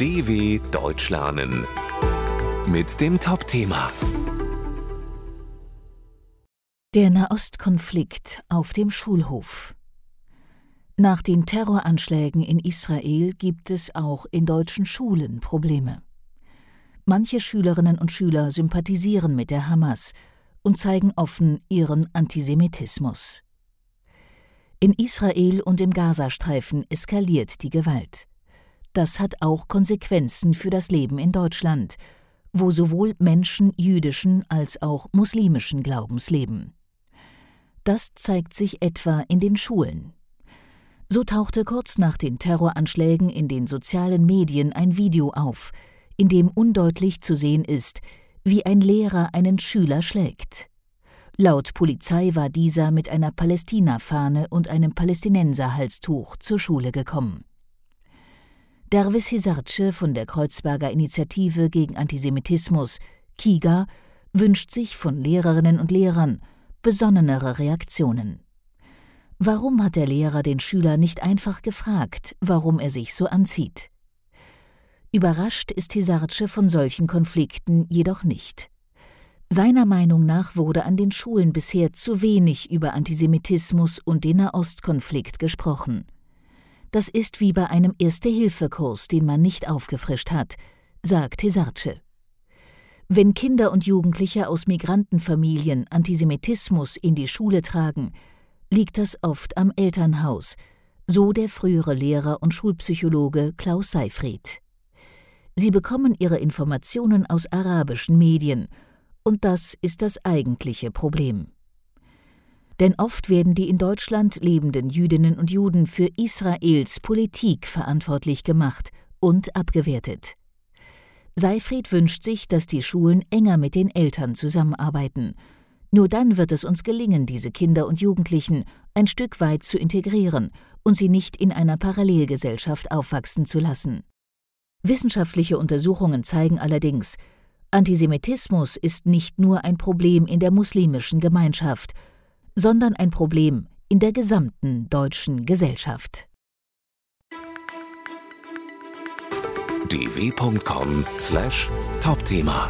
DW Deutsch lernen mit dem Top-Thema Der Nahostkonflikt auf dem Schulhof. Nach den Terroranschlägen in Israel gibt es auch in deutschen Schulen Probleme. Manche Schülerinnen und Schüler sympathisieren mit der Hamas und zeigen offen ihren Antisemitismus. In Israel und im Gazastreifen eskaliert die Gewalt. Das hat auch Konsequenzen für das Leben in Deutschland, wo sowohl Menschen jüdischen als auch muslimischen Glaubens leben. Das zeigt sich etwa in den Schulen. So tauchte kurz nach den Terroranschlägen in den sozialen Medien ein Video auf, in dem undeutlich zu sehen ist, wie ein Lehrer einen Schüler schlägt. Laut Polizei war dieser mit einer Palästina-Fahne und einem Palästinenserhalstuch zur Schule gekommen. Dervis Hisarce von der Kreuzberger Initiative gegen Antisemitismus, KIGA, wünscht sich von Lehrerinnen und Lehrern besonnenere Reaktionen. Warum hat der Lehrer den Schüler nicht einfach gefragt, warum er sich so anzieht? Überrascht ist Hisarce von solchen Konflikten jedoch nicht. Seiner Meinung nach wurde an den Schulen bisher zu wenig über Antisemitismus und den Nahostkonflikt gesprochen. Das ist wie bei einem Erste-Hilfe-Kurs, den man nicht aufgefrischt hat, sagt Hesarce. Wenn Kinder und Jugendliche aus Migrantenfamilien Antisemitismus in die Schule tragen, liegt das oft am Elternhaus, so der frühere Lehrer und Schulpsychologe Klaus Seifried. Sie bekommen ihre Informationen aus arabischen Medien und das ist das eigentliche Problem. Denn oft werden die in Deutschland lebenden Jüdinnen und Juden für Israels Politik verantwortlich gemacht und abgewertet. Seifried wünscht sich, dass die Schulen enger mit den Eltern zusammenarbeiten. Nur dann wird es uns gelingen, diese Kinder und Jugendlichen ein Stück weit zu integrieren und sie nicht in einer Parallelgesellschaft aufwachsen zu lassen. Wissenschaftliche Untersuchungen zeigen allerdings, Antisemitismus ist nicht nur ein Problem in der muslimischen Gemeinschaft, sondern ein Problem in der gesamten deutschen Gesellschaft. dw.com/topthema